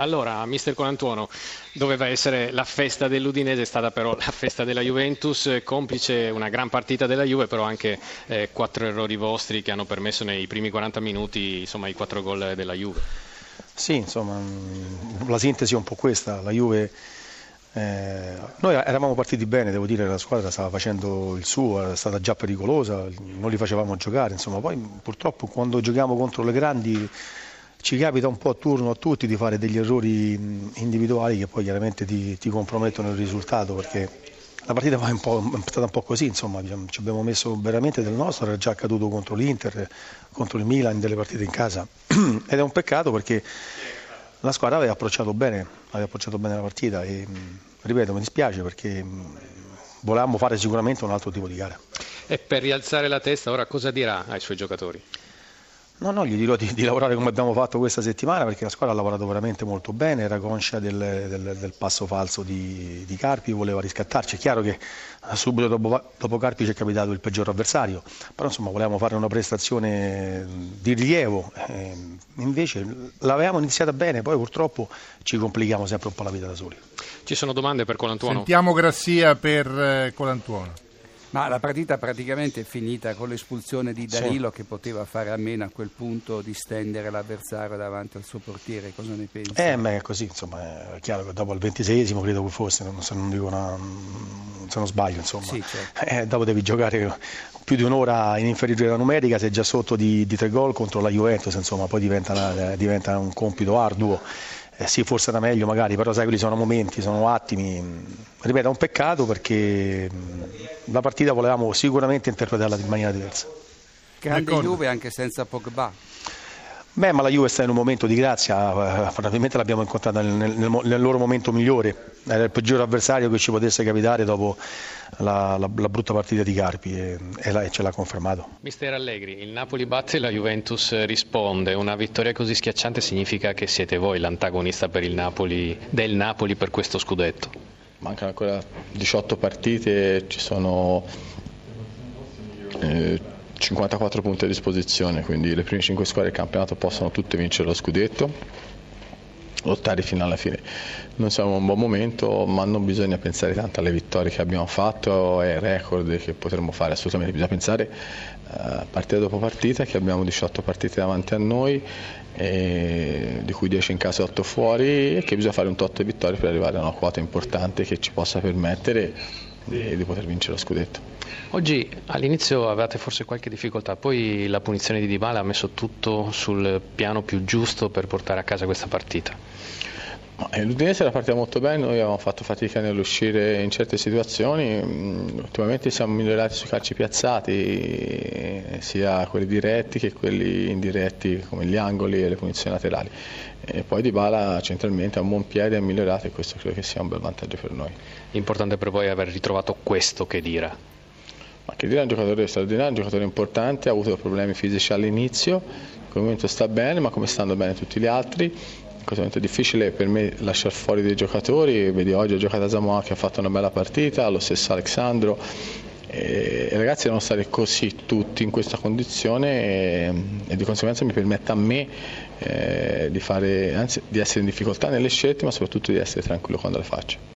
Allora, mister Colantuono, doveva essere la festa dell'Udinese, è stata però la festa della Juventus, complice una gran partita della Juve, però anche eh, quattro errori vostri che hanno permesso nei primi 40 minuti insomma, i quattro gol della Juve. Sì, insomma, la sintesi è un po' questa, la Juve... Eh, noi eravamo partiti bene, devo dire, la squadra stava facendo il suo, era stata già pericolosa, non li facevamo giocare, insomma, poi purtroppo quando giochiamo contro le grandi ci capita un po' a turno a tutti di fare degli errori individuali che poi chiaramente ti, ti compromettono il risultato perché la partita è, è, stata un po' così, insomma, ci abbiamo messo veramente del nostro, era già accaduto contro l'Inter, contro il Milan, delle partite in casa ed è un peccato perché la squadra aveva approcciato bene, aveva approcciato bene la partita e ripeto mi dispiace perché volevamo fare sicuramente un altro tipo di gara. E per rialzare la testa ora cosa dirà ai suoi giocatori? No, no, gli dirò di, di, lavorare come abbiamo fatto questa settimana perché la squadra ha lavorato veramente molto bene, era conscia del, del, del passo falso di, di, Carpi, voleva riscattarci. È chiaro che subito dopo, dopo, Carpi ci è capitato il peggior avversario, però insomma volevamo fare una prestazione di rilievo, eh, invece l'avevamo iniziata bene, poi purtroppo ci complichiamo sempre un po' la vita da soli. Ci sono domande per Colantuono? Sentiamo Grassia per eh, Colantuono. Ma la partita praticamente è finita con l'espulsione di Danilo sì. che poteva fare a meno a quel punto di stendere l'avversario davanti al suo portiere, cosa ne pensi? Eh, beh, è così, insomma, è chiaro che dopo il ventisesimo credo che fosse, non, se, non una, se non sbaglio, insomma, sì, certo. eh, dopo devi giocare più di un'ora in inferiorità numerica, sei già sotto di, di tre gol contro la Juventus, insomma, poi diventa, una, diventa un compito arduo eh sì, forse era meglio magari, però sai, quelli sono momenti, sono attimi. Ripeto, è un peccato perché la partita volevamo sicuramente interpretarla in maniera diversa. Grande Juve anche senza Pogba. Beh, ma la Juve sta in un momento di grazia, eh, probabilmente l'abbiamo incontrata nel, nel, nel, loro momento migliore, era il peggior avversario che ci potesse capitare dopo la, la, la brutta partita di Carpi e, e, la, e, ce l'ha confermato. Mister Allegri, il Napoli batte e la Juventus risponde, una vittoria così schiacciante significa che siete voi l'antagonista Napoli, del Napoli per questo scudetto? Mancano ancora 18 partite, ci sono... Eh, 54 punti a disposizione, quindi le prime 5 squadre del campionato possono tutte vincere lo scudetto, lottare fino alla fine. Non siamo in un buon momento, ma non bisogna pensare tanto alle vittorie che abbiamo fatto e ai record che potremmo fare, assolutamente bisogna pensare uh, partita dopo partita che abbiamo 18 partite davanti a noi, di cui 10 in casa e 8 fuori e che bisogna fare un tot vittorie per arrivare a una quota importante che ci possa permettere di poter vincere lo scudetto. Oggi all'inizio avevate forse qualche difficoltà, poi la punizione di Dybala ha messo tutto sul piano più giusto per portare a casa questa partita. Eh, L'Udinese era partita molto bene, noi avevamo fatto fatica nell'uscire in certe situazioni, mm, ultimamente siamo migliorati sui calci piazzati, sia quelli diretti che quelli indiretti come gli angoli e le punizioni laterali. E poi Di Bala centralmente ha un buon piede, ha migliorato e questo credo che sia un bel vantaggio per noi. Importante per voi aver ritrovato questo che dira. Ma che è un giocatore straordinario, un giocatore importante, ha avuto problemi fisici all'inizio, in quel momento sta bene, ma come stanno bene tutti gli altri. In questo momento è difficile per me lasciare fuori dei giocatori, vedi oggi ho giocato Samoa che ha fatto una bella partita, lo stesso Alexandro, e i ragazzi devono stare così tutti in questa condizione e, e di conseguenza mi permette a me eh, di, fare, anzi, di essere in difficoltà nelle scelte ma soprattutto di essere tranquillo quando le faccio.